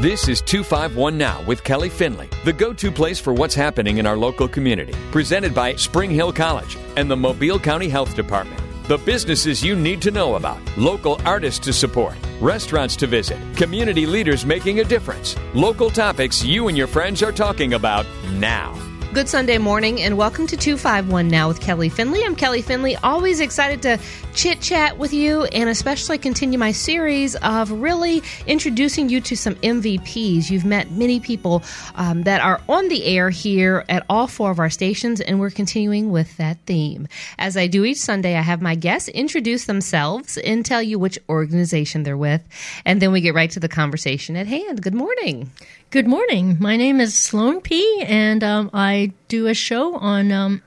This is 251 Now with Kelly Finley, the go to place for what's happening in our local community. Presented by Spring Hill College and the Mobile County Health Department. The businesses you need to know about, local artists to support, restaurants to visit, community leaders making a difference, local topics you and your friends are talking about now. Good Sunday morning, and welcome to 251 Now with Kelly Finley. I'm Kelly Finley, always excited to chit chat with you and especially continue my series of really introducing you to some MVPs. You've met many people um, that are on the air here at all four of our stations, and we're continuing with that theme. As I do each Sunday, I have my guests introduce themselves and tell you which organization they're with, and then we get right to the conversation at hand. Good morning. Good morning. My name is Sloane P, and um, I do a show on um,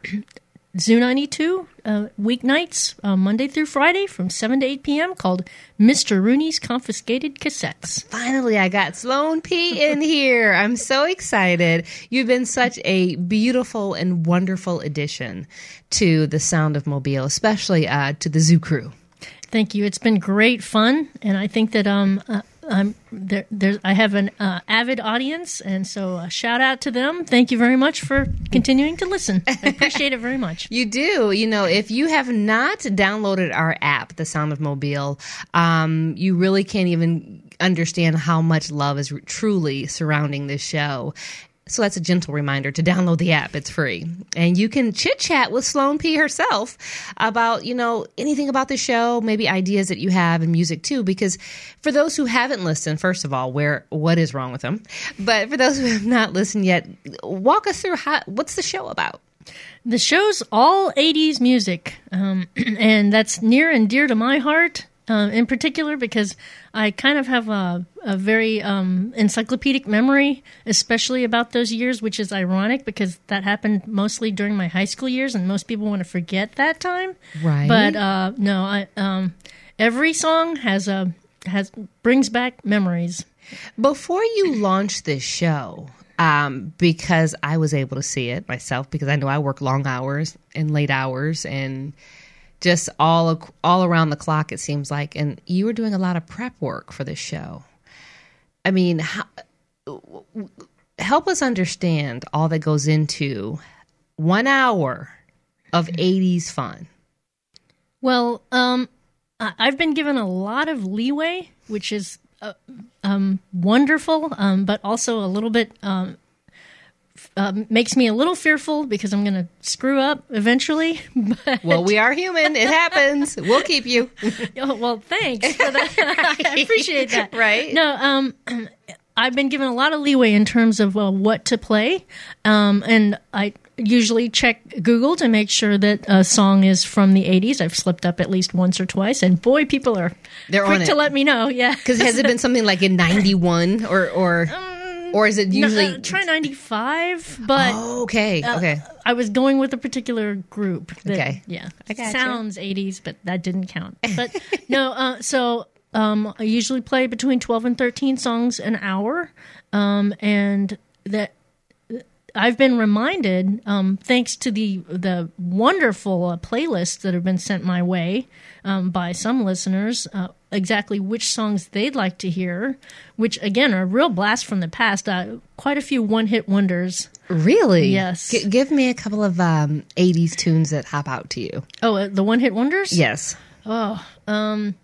Zoo 92 uh, weeknights, uh, Monday through Friday from 7 to 8 p.m. called Mr. Rooney's Confiscated Cassettes. Finally, I got Sloane P in here. I'm so excited. You've been such a beautiful and wonderful addition to the Sound of Mobile, especially uh, to the Zoo crew. Thank you. It's been great fun, and I think that um, uh, I'm there. I have an uh, avid audience, and so a shout out to them. Thank you very much for continuing to listen. I appreciate it very much. You do. You know, if you have not downloaded our app, The Sound of Mobile, um, you really can't even understand how much love is truly surrounding this show. So that's a gentle reminder to download the app. It's free. And you can chit chat with Sloane P herself about, you know, anything about the show, maybe ideas that you have and music too. Because for those who haven't listened, first of all, where what is wrong with them? But for those who have not listened yet, walk us through how, what's the show about? The show's all 80s music, um, and that's near and dear to my heart um, in particular because I kind of have a, a very um, encyclopedic memory, especially about those years, which is ironic because that happened mostly during my high school years, and most people want to forget that time. Right. But uh, no, I, um, every song has a has brings back memories. Before you launched this show, um, because I was able to see it myself, because I know I work long hours and late hours and just all all around the clock it seems like and you were doing a lot of prep work for this show. I mean how, help us understand all that goes into one hour of 80s fun. Well um i've been given a lot of leeway which is uh, um, wonderful um, but also a little bit um, uh, makes me a little fearful because I'm going to screw up eventually. But well, we are human. It happens. We'll keep you. oh, well, thanks for that. I appreciate that. Right? No, um, I've been given a lot of leeway in terms of well, what to play, um, and I usually check Google to make sure that a song is from the 80s. I've slipped up at least once or twice, and boy, people are They're quick to let me know. Yeah, because has it been something like in '91 or or? Um, or is it usually no, uh, try 95 but oh, okay uh, okay. I was going with a particular group that, okay. yeah. Sounds 80s but that didn't count. But no uh, so um, i usually play between 12 and 13 songs an hour um, and that I've been reminded, um, thanks to the the wonderful uh, playlists that have been sent my way um, by some listeners, uh, exactly which songs they'd like to hear, which again are a real blast from the past. Uh, quite a few one hit wonders. Really? Yes. G- give me a couple of um, '80s tunes that hop out to you. Oh, uh, the one hit wonders. Yes. Oh, um,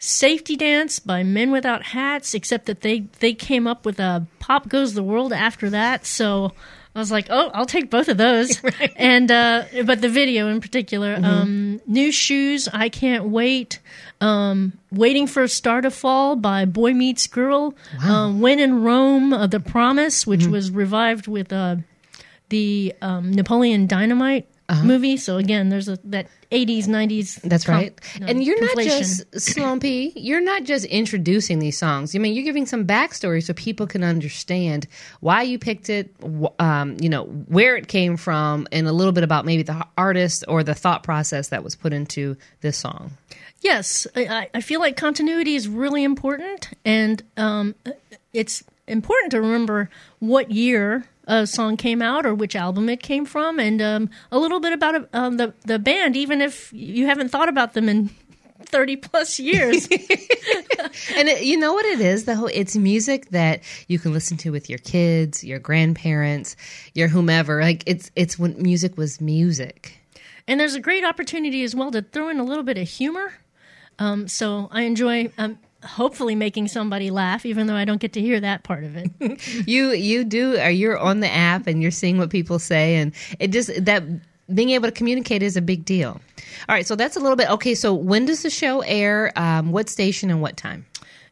Safety Dance by Men Without Hats, except that they they came up with a Pop Goes the World after that, so I was like, oh, I'll take both of those. right. And uh, but the video in particular, mm-hmm. um, new shoes. I can't wait. Um, waiting for a star to fall by Boy Meets Girl. Wow. Um, when in Rome, uh, The Promise, which mm-hmm. was revived with uh, the um, Napoleon Dynamite uh-huh. movie. So again, there's a that 80s, 90s. That's comp, right. You know, and you're not just Sloane P. You're not just introducing these songs. I mean, you're giving some backstory so people can understand why you picked it. Um, you know where it came from, and a little bit about maybe the artist or the thought process that was put into this song. Yes, I, I feel like continuity is really important, and um, it's important to remember what year a song came out or which album it came from, and um, a little bit about um, the the band, even if you haven't thought about them in 30 plus years. and it, you know what it is though it's music that you can listen to with your kids your grandparents your whomever like it's it's when music was music and there's a great opportunity as well to throw in a little bit of humor. Um, so I enjoy um, hopefully making somebody laugh, even though I don't get to hear that part of it. you you do or you're on the app and you're seeing what people say and it just that being able to communicate is a big deal. All right so that's a little bit okay so when does the show air? Um, what station and what time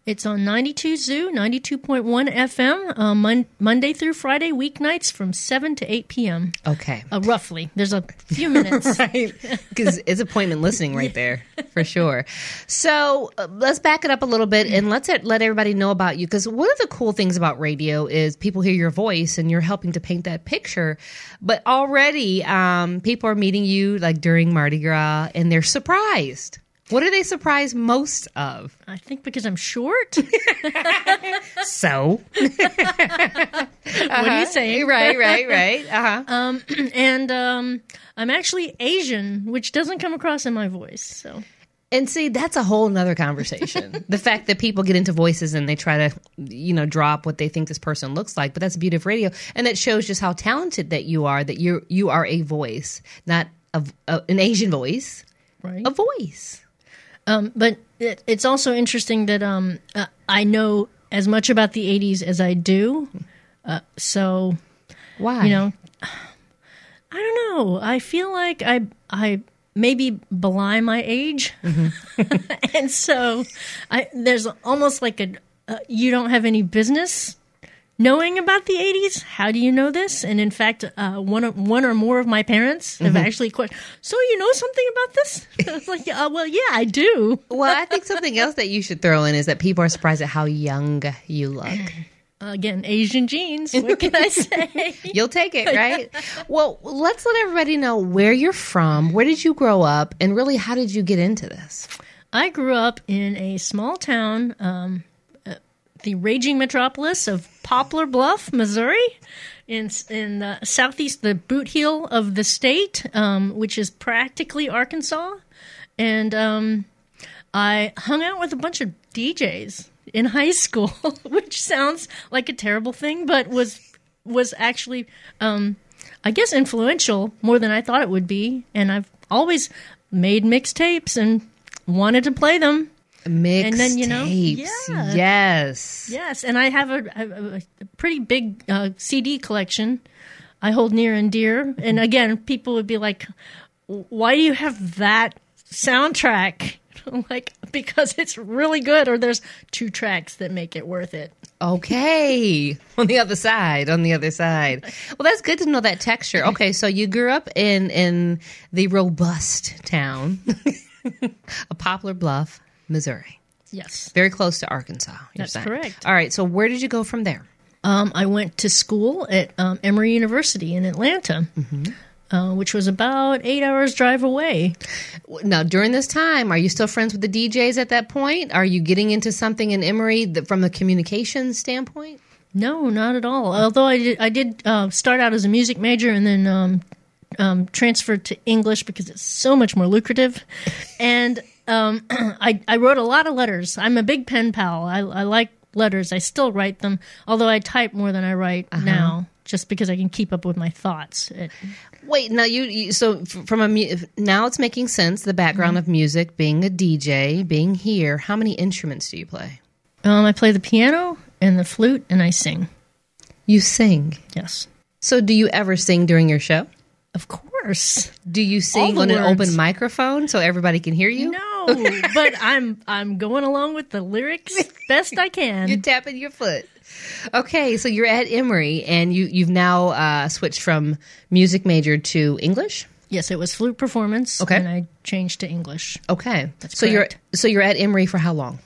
It's on 92 Zoo, 92.1 FM, uh, mon- Monday through Friday, weeknights from 7 to 8 p.m. okay Uh, roughly. There's a few minutes. right because it's appointment listening right there for sure so uh, let's back it up a little bit and let's let everybody know about you because one of the cool things about radio is people hear your voice and you're helping to paint that picture but already um, people are meeting you like during mardi gras and they're surprised what are they surprised most of I think because I'm short. so What are you saying? right right right uh-huh And um, I'm actually Asian, which doesn't come across in my voice. So And see, that's a whole nother conversation. the fact that people get into voices and they try to, you know, drop what they think this person looks like, but that's the beauty of radio, and that shows just how talented that you are. That you you are a voice, not a, a, an Asian voice, right. a voice. Um, but it, it's also interesting that um, uh, I know as much about the 80s as I do. Uh, so, Why? you know, I don't know. I feel like I, I maybe belie my age. and so I, there's almost like a, uh, you don't have any business knowing about the 80s how do you know this and in fact uh, one, or, one or more of my parents have actually quit so you know something about this I was like uh, well yeah i do well, I think something else that you should throw in is that people are surprised at how young you look. again asian genes what can i say You'll take it, right? well, let's let everybody know where you're from. Where did you grow up, and really, how did you get into this? i grew up in a small town um, uh, the raging metropolis of poplar bluff missouri in in the southeast the boot heel of the state um, which is practically arkansas and um, I hung out with a bunch of DJs in high school, which sounds like a terrible thing, but was was actually, um, I guess, influential more than I thought it would be. And I've always made mixtapes and wanted to play them. Mixed then, you know, tapes. yeah. Yes. Yes, and I have a, a, a pretty big uh, CD collection. I hold near and dear. And again, people would be like, "Why do you have that soundtrack?" Like, because it's really good, or there's two tracks that make it worth it. Okay. On the other side, on the other side. Well, that's good to know that texture. Okay, so you grew up in in the robust town a Poplar Bluff, Missouri. Yes. Very close to Arkansas. That's saying. correct. All right, so where did you go from there? Um, I went to school at um, Emory University in Atlanta, uh, which was about eight hours drive away. Now, during this time, are you still friends with the DJs at that point? Are you getting into something in Emory that, from a communication standpoint? No, not at all. Although I did, I did uh, start out as a music major and then um, um, transferred to English because it's so much more lucrative. And um, I, I wrote a lot of letters. I'm a big pen pal. I, I like letters. I still write them, although I type more than I write now, just because I can keep up with my thoughts. It, Wait, now you, you so from a mu- now it's making sense. The background of music, being a DJ, being here. How many instruments do you play? um, I play the piano and the flute, and I sing. You sing. Yes, So, do you ever sing during your show? of course. Do you sing on an open microphone so everybody can hear you? No, but I'm I'm going along with the lyrics best I can. You're tapping your foot. Okay, so you're at Emory, and you you've now uh, switched from music major to English. Yes, it was flute performance. Okay. and I changed to English. Okay, That's so correct. you're so you're at Emory for how long?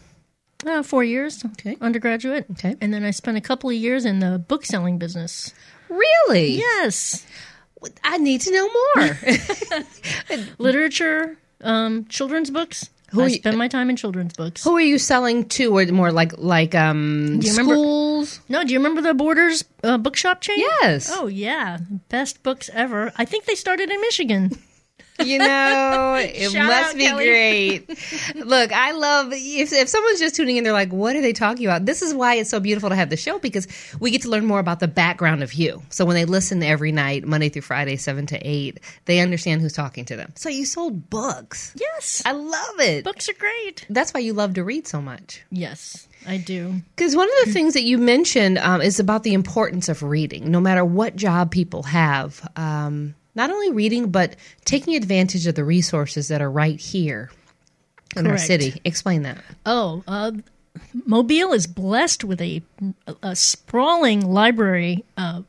Uh, four years, Okay. undergraduate. Okay. and then I spent a couple of years in the book selling business. Really? Yes, I need to know more. literature, um, children's books. Who I you- spend my time in children's books. Who are you selling to, or more like like um you remember- schools? No, do you remember the Borders uh, bookshop chain? Yes. Oh yeah, best books ever. I think they started in Michigan. You know, it Shout must be Kelly. great. Look, I love if if someone's just tuning in, they're like, "What are they talking about?" This is why it's so beautiful to have the show because we get to learn more about the background of you. So when they listen every night, Monday through Friday, seven to eight, they understand who's talking to them. So you sold books. Yes. I love it. Books are great. That's why you love to read so much. Yes, I do. Because one of the things that you mentioned um, is about the importance of reading, no matter what job people have. Um, not only reading, but taking advantage of the resources that are right here in our city. Explain that. Oh, uh, Mobile is blessed with a, a sprawling library uh,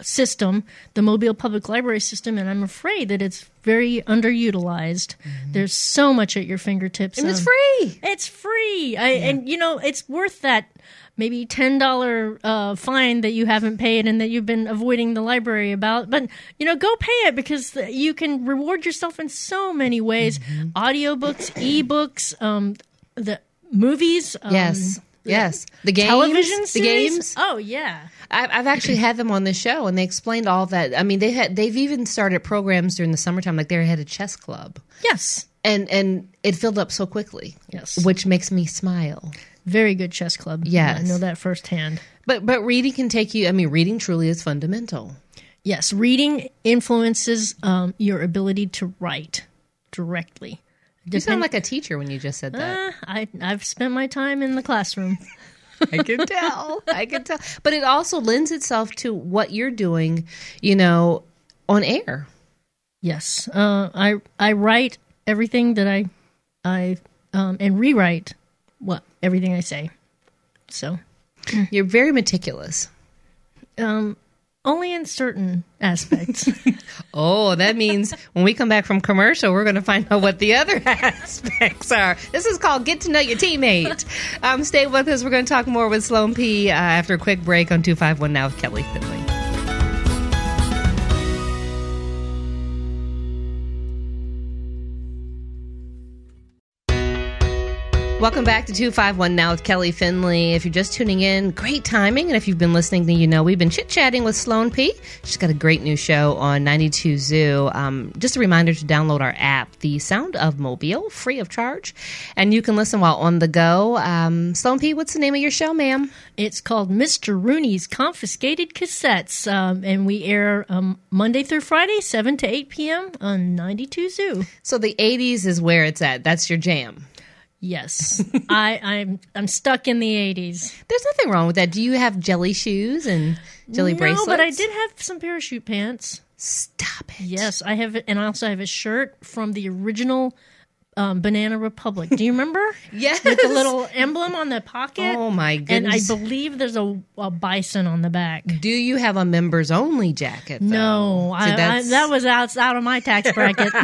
system, the Mobile Public Library System, and I'm afraid that it's very underutilized. There's so much at your fingertips. And it's um, free. It's free, I, and you know it's worth that maybe ten dollar uh, fine that you haven't paid and that you've been avoiding the library about. But you know, go pay it because you can reward yourself in so many ways: audiobooks, ebooks, um, the movies. Um, Yes. Yes. The games. Television The games. Oh yeah. I've, I've actually had them on the show, and they explained all that. I mean, they had they've even started programs during the summertime, like they had a chess club, Yes. and and it filled up so quickly. Yes. which makes me smile. Very good chess club. Yes. I know that firsthand. But but reading can take you. I mean, reading truly is fundamental. Yes, reading influences um, your ability to write directly. You sound like a teacher when you just said that. Uh, I, I've spent my time in the classroom. I can tell. I can tell. But it also lends itself to what you're doing, you know, on air. Yes, uh, I I write everything that I I um, and rewrite what everything I say. So You're very meticulous. um, only in certain aspects. Oh, that means when we come back from commercial, we're going to find out what the other aspects are. This is called Get to Know Your Teammate. Um, stay with us. We're going to talk more with Sloane P uh, after a quick break on 251 Now with Kelly Finley. Welcome back to 251 Now with Kelly Finley. If you're just tuning in, great timing. And if you've been listening, then you know we've been chit chatting with Sloane P. She's got a great new show on 92 Zoo. Um, just a reminder to download our app, The Sound of Mobile, free of charge. And you can listen while on the go. Um, Sloane P, what's the name of your show, ma'am? it's called Mr. Rooney's Confiscated Cassettes, um, and we air um, Monday through Friday, seven to eight p.m. on ninety two Zoo. So the 80s is where it's at. That's your jam. Yes, I, I'm I'm stuck in the eighties. There's nothing wrong with that. Do you have jelly shoes and jelly no, bracelets? No, but I did have some parachute pants. Stop it. Yes, I have, and I also have a shirt from the original um, Banana Republic. Do you remember? Yes. With the little emblem on the pocket. Oh, my And I believe there's a, a bison on the back. Do you have a members only jacket? Though? No, See, I, I, that was out, out of my tax bracket.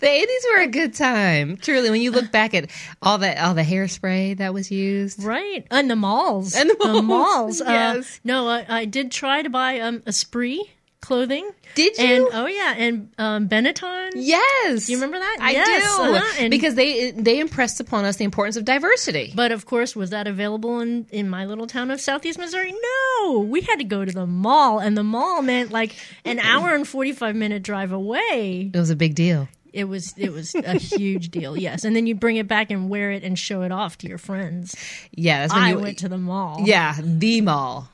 The eighties were a good time. Truly, when you look back at all that all the hairspray that was used. right. And the malls. And the malls, Uh, yes. no, I, I did try to buy um, Esprit clothing. Did And, you? oh, yeah. And um, Benetton. Yes. You remember that? I Yes, do. uh-huh, and- because they they impressed upon us the importance of diversity. But of course, was that available in, in my little town of Southeast Missouri? No, we had to go to the mall, and the mall meant like an hour and forty five minute drive away. It was a big deal. It was it was a huge deal, yes. And then you bring it back and wear it and show it off to your friends. Yeah, that's when I you went to the mall. Yeah, the mall.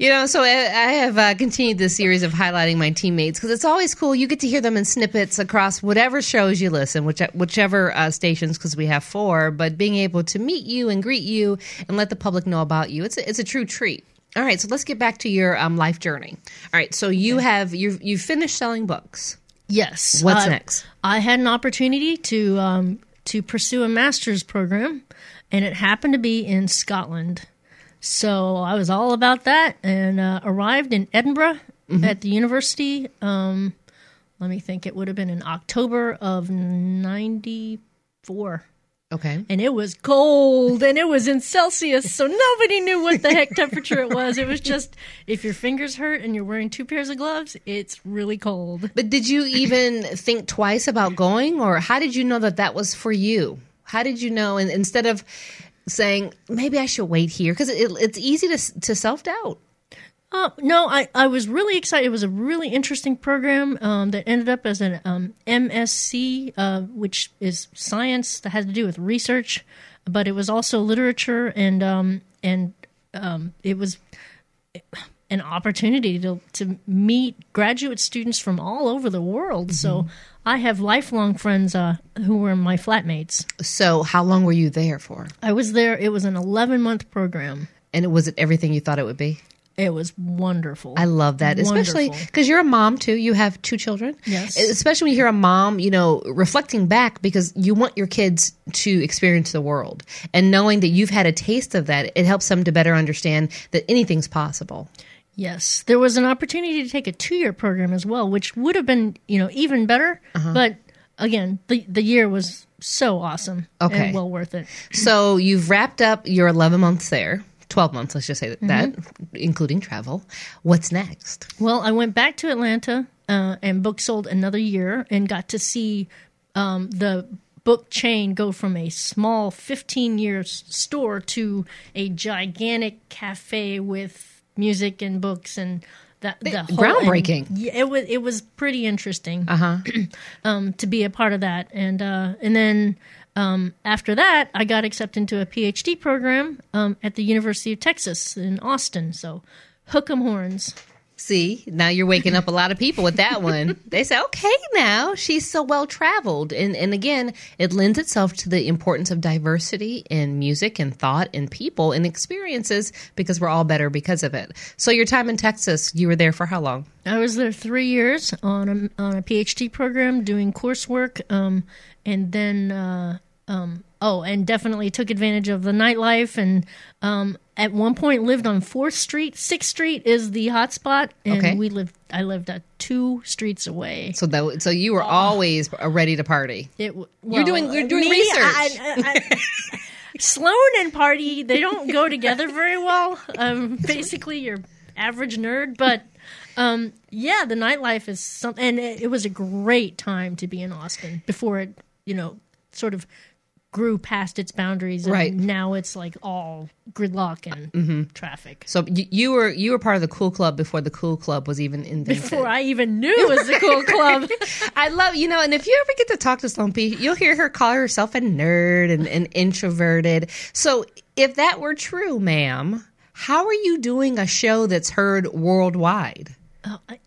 You know, so I I have uh, continued this series of highlighting my teammates because it's always cool. You get to hear them in snippets across whatever shows you listen, which, whichever uh, stations, because we have four. But being able to meet you and greet you and let the public know about you, it's a, it's a true treat. All right, so let's get back to your um, life journey. All right, so you have you you finished selling books. Yes. What's Uh, next? I had an opportunity to um, to pursue a master's program, and it happened to be in Scotland. So I was all about that, and uh, arrived in Edinburgh Mm-hmm. at the university. Um, let me think; it would have been in October of '94. Okay. and it was cold and it was in Celsius, so nobody knew what the heck temperature it was. It was just if your fingers hurt and you're wearing two pairs of gloves, it's really cold. But did you even think twice about going, or how did you know that that was for you? How did you know? And instead of saying maybe I should wait here, because it, it's easy to to self doubt. Uh, no, I, I was really excited. It was a really interesting program um, that ended up as an um, MSc, uh, which is science that had to do with research, but it was also literature and um, and um, it was an opportunity to to meet graduate students from all over the world. So I have lifelong friends uh, who were my flatmates. So, how long were you there for? I was there. It was an 11 month program. And was it everything you thought it would be? It was wonderful. I love that, especially because you're a mom too. You have two children. Yes. Especially when you hear a mom, you know, reflecting back because you want your kids to experience the world and knowing that you've had a taste of that, it helps them to better understand that anything's possible. Yes, there was an opportunity to take a two-year program as well, which would have been, you know, even better. Uh-huh. But again, the the year was so awesome Okay. and well worth it. So you've wrapped up your 11 months there, 12 months, let's just say that, that Mm-hmm. including travel. What's next? Well, I went back to Atlanta uh, and book sold another year and got to see um, the book chain go from a small 15 year store to a gigantic cafe with music and books and that the whole- groundbreaking. it was it was pretty interesting. Uh huh. um, to be a part of that. And uh, and then um, after that, I got accepted into a PhD program um, at the University of Texas in Austin. So hook 'em horns. See, now you're waking up a lot of people with that one. they say, okay, now she's so well traveled. And, and again, it lends itself to the importance of diversity in music and thought and people and experiences because we're all better because of it. So, your time in Texas, you were there for how long? I was there three years on a on a PhD program doing coursework, um, and then uh, um, oh, and definitely took advantage of the nightlife, and um, at one point lived on Fourth Street. Sixth Street is the hotspot, and Okay. we lived. I lived uh, two streets away. So, that, so you were always ready to party. It, w- You're doing- you're doing me, research. I- I- I- Sloane and party they don't go together very well. Um, basically, you're average nerd, but um, yeah, the nightlife is something, and it, it was a great time to be in Austin before it, you know, sort of grew past its boundaries. And Right. now, it's like all gridlock and mm-hmm. traffic. So, you, you were you were part of the cool club before the cool club was even invented. Before I even knew it was the cool club. I love, you know, and if you ever get to talk to Sloane P, you'll hear her call herself a nerd and, and introverted. So if that were true, ma'am, how are you doing a show that's heard worldwide? Oh, I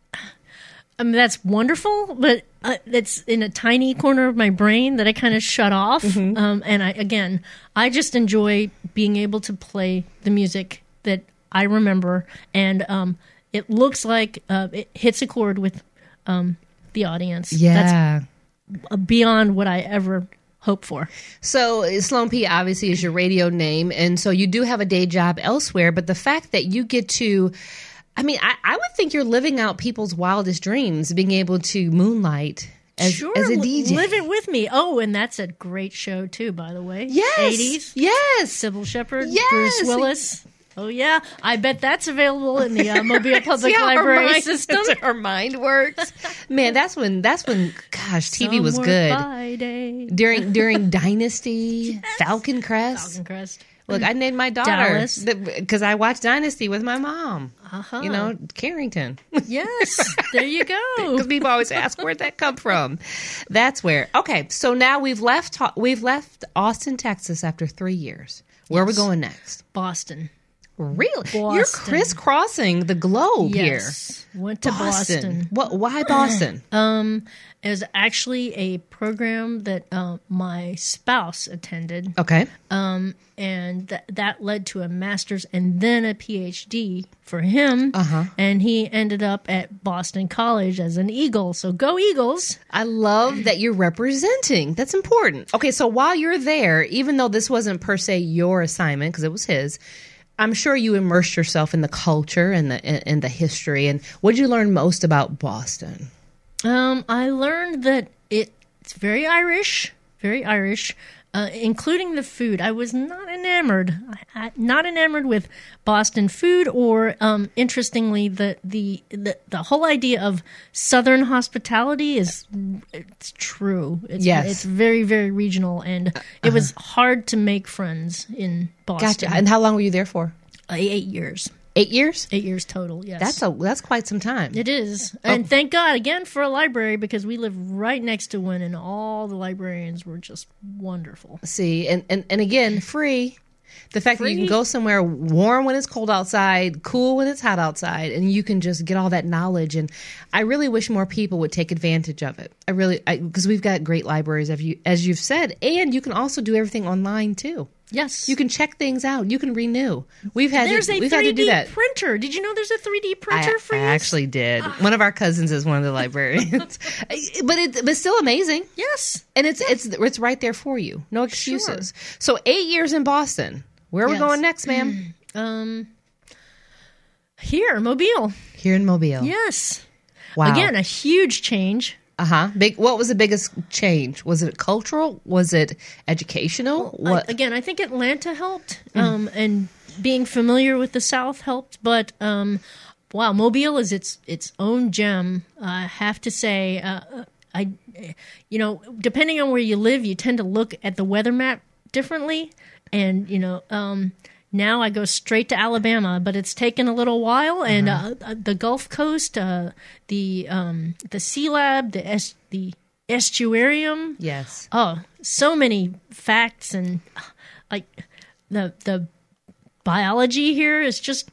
mean, that's wonderful, but uh, it's in a tiny corner of my brain that I kind of shut off. Um, and I, again, I just enjoy being able to play the music that I remember, and um, it looks like uh, it hits a chord with um, the audience. That's uh, beyond what I ever hoped for. So Sloane P obviously is your radio name, and so you do have a day job elsewhere. But the fact that you get to, I mean, I, I would think you're living out people's wildest dreams, being able to moonlight as, sure, as a DJ. live it with me. Oh, and that's a great show too, by the way. yes, eighties. yes. Cybill Shepherd, Yes! Bruce Willis. Oh yeah, I bet that's available in the uh, Mobile Public See how her Library mind- system. Her mind works. Man, that's when that's when gosh, TV was good. Friday. During during Dynasty, Falcon Crest. Falcon Crest. Look, I named my daughter because I watched Dynasty with my mom. Uh-huh. You know, Carrington. Yes, there you go. Because people always ask where'd that come from. That's where. Okay, so now we've left we've left Austin, Texas after three years. Where are we going next? Boston. Really, you're crisscrossing the globe here. Went to here. Boston. What? Why Boston? Um, it was actually a program that uh, my spouse attended, okay. um, and th- that led to a master's and then a PhD for him. Uh-huh. And he ended up at Boston College as an Eagle. So go Eagles! I love that you're representing. That's important. Okay, so while you're there, even though this wasn't per se your assignment because it was his, I'm sure you immersed yourself in the culture and the and, the history. And what did you learn most about Boston? Um, I learned that it, it's very Irish, very Irish, uh, including the food. I was not enamored, I, not enamored with Boston food, or um, interestingly, the, the the the whole idea of Southern hospitality is it's true. It's, Yes. it's very very regional, and it was hard to make friends in Boston. Gotcha. And how long were you there for? Uh, eight years. Eight years? Eight years total. Yes, That's a that's quite some time. It is. Oh. And thank God again for a library because we live right next to one and all the librarians were just wonderful. See, and, and, and again, free. The fact that you can go somewhere warm when it's cold outside, cool when it's hot outside, and you can just get all that knowledge. And I really wish more people would take advantage of it. I really, because we've got great libraries, as, you, as you've said, and you can also do everything online too. Yes. You can check things out. You can renew. We've had there's to, a we've had to do 3D that. printer. Did you know there's a 3D printer I, for I use? actually did. One of our cousins is one of the librarians, but it, but still amazing. Yes. And it's it's it's right there for you. No excuses. So eight years in Boston. Where are we Yes. going next, ma'am? Um here, Mobile. Here in Mobile. Yes. Wow. Again, a huge change. Uh huh. Big. What was the biggest change? Was it cultural? Was it educational? What? I, again, I think Atlanta helped, um, and being familiar with the South helped. But um, wow, Mobile is its its own gem. I have to say, uh, I, you know, depending on where you live, you tend to look at the weather map differently, and you know. Um, now I go straight to Alabama, but it's taken a little while. And uh, uh, the Gulf Coast, uh, the um, the Sea Lab, the es- the estuarium, yes. oh so many facts and like the the biology here is just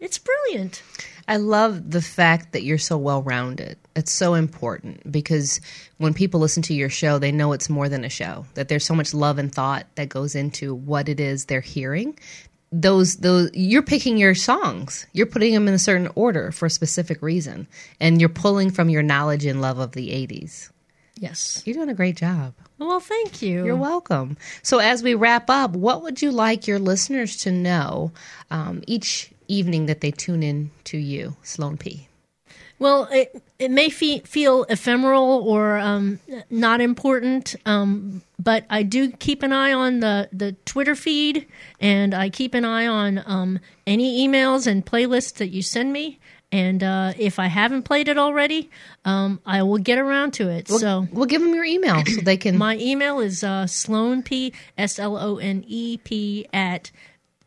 it's brilliant I love the fact that you're so well rounded. It's so important because when people listen to your show, they know it's more than a show. That there's so much love and thought that goes into what it is they're hearing. Those those you're picking your songs. You're putting them in a certain order for a specific reason, and you're pulling from your knowledge and love of the '80s. yes You're doing a great job. well thank you You're welcome. So, as we wrap up, what would you like your listeners to know um, each evening that they tune in to you, Sloane P? Well it it may fe- feel ephemeral or um, not important um, but i do keep an eye on the the twitter feed and i keep an eye on um, any emails and playlists that you send me and uh, if I haven't played it already, um, I will get around to it. so We'll give them your email so they can. My email is uh, Sloane P S L O N E P at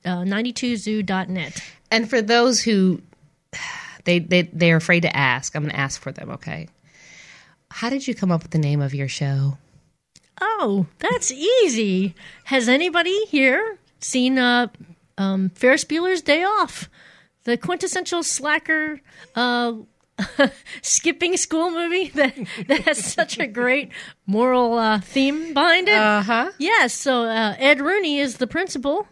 uh, 92zew.net. and for those who they they they're afraid to ask, I'm going to ask for them. Okay. How did you come up with the name of your show? Oh, that's easy. Has anybody here seen uh, um, Ferris Bueller's Day Off? The quintessential slacker uh, skipping school movie that, that has such a great moral uh, theme behind it. Uh huh. Yes, so uh, Ed Rooney is the principal,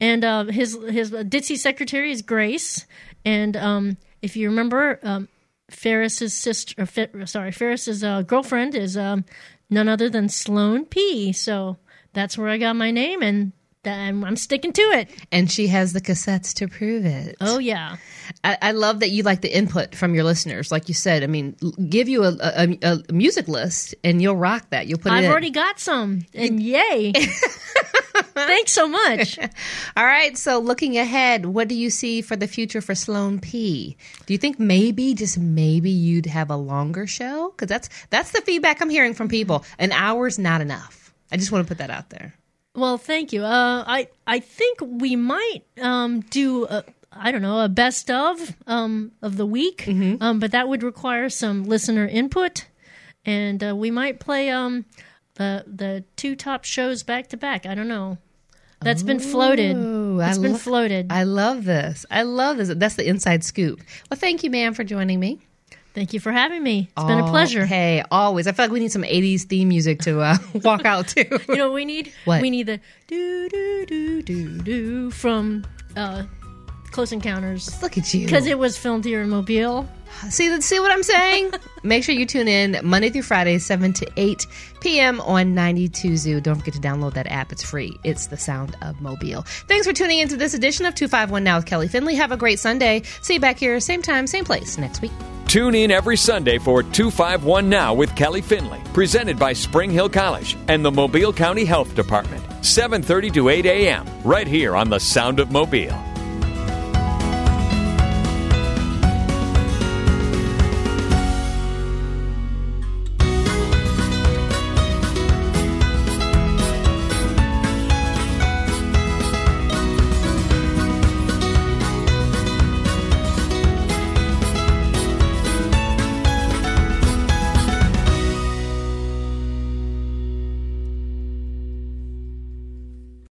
and uh, his his uh, ditzy secretary is Grace. And um, if you remember, um, Ferris's sister, or Fer- sorry, Ferris's uh, girlfriend is um, none other than Sloane P. So that's where I got my name, and I'm, I'm sticking to it. And she has the cassettes to prove it. Oh yeah, I, I love that you like the input from your listeners. Like you said, I mean, give you a, a, a- music list and you'll rock that. You'll put it I've already got some, and yay! Thanks so much. All right. So looking ahead, what do you see for the future for Sloane P? Do you think maybe, just maybe, you'd have a longer show? Because that's that's the feedback I'm hearing from people. An hour's not enough. I just want to put that out there. Well, thank you. Uh, I I think we might um, do a, I don't know a best of um, of the week, um, but that would require some listener input, and uh, we might play um, the the two top shows back to back. I don't know. That's been floated. That's I been lo- floated. I love this. I love this. That's the inside scoop. Well, thank you, ma'am, for joining me. Thank you for having me. It's been a Oh, pleasure. Hey, always. I feel like we need some '80s theme music to uh, walk out to. You know what we need? What? We need the do do do do do from uh, Close Encounters Look at you. because it was filmed here in Mobile. See, see what I'm saying? Make sure you tune in Monday through Friday, 7 to 8 p.m. on 92 Zoo. Don't forget to download that app. It's free. It's the sound of Mobile. Thanks for tuning into this edition of 251 Now with Kelly Finley. Have a great Sunday. See you back here, same time, same place next week. Tune in every Sunday for 251 Now with Kelly Finley, presented by Spring Hill College and the Mobile County Health Department. 7:30 to 8 a.m. right here on the Sound of Mobile.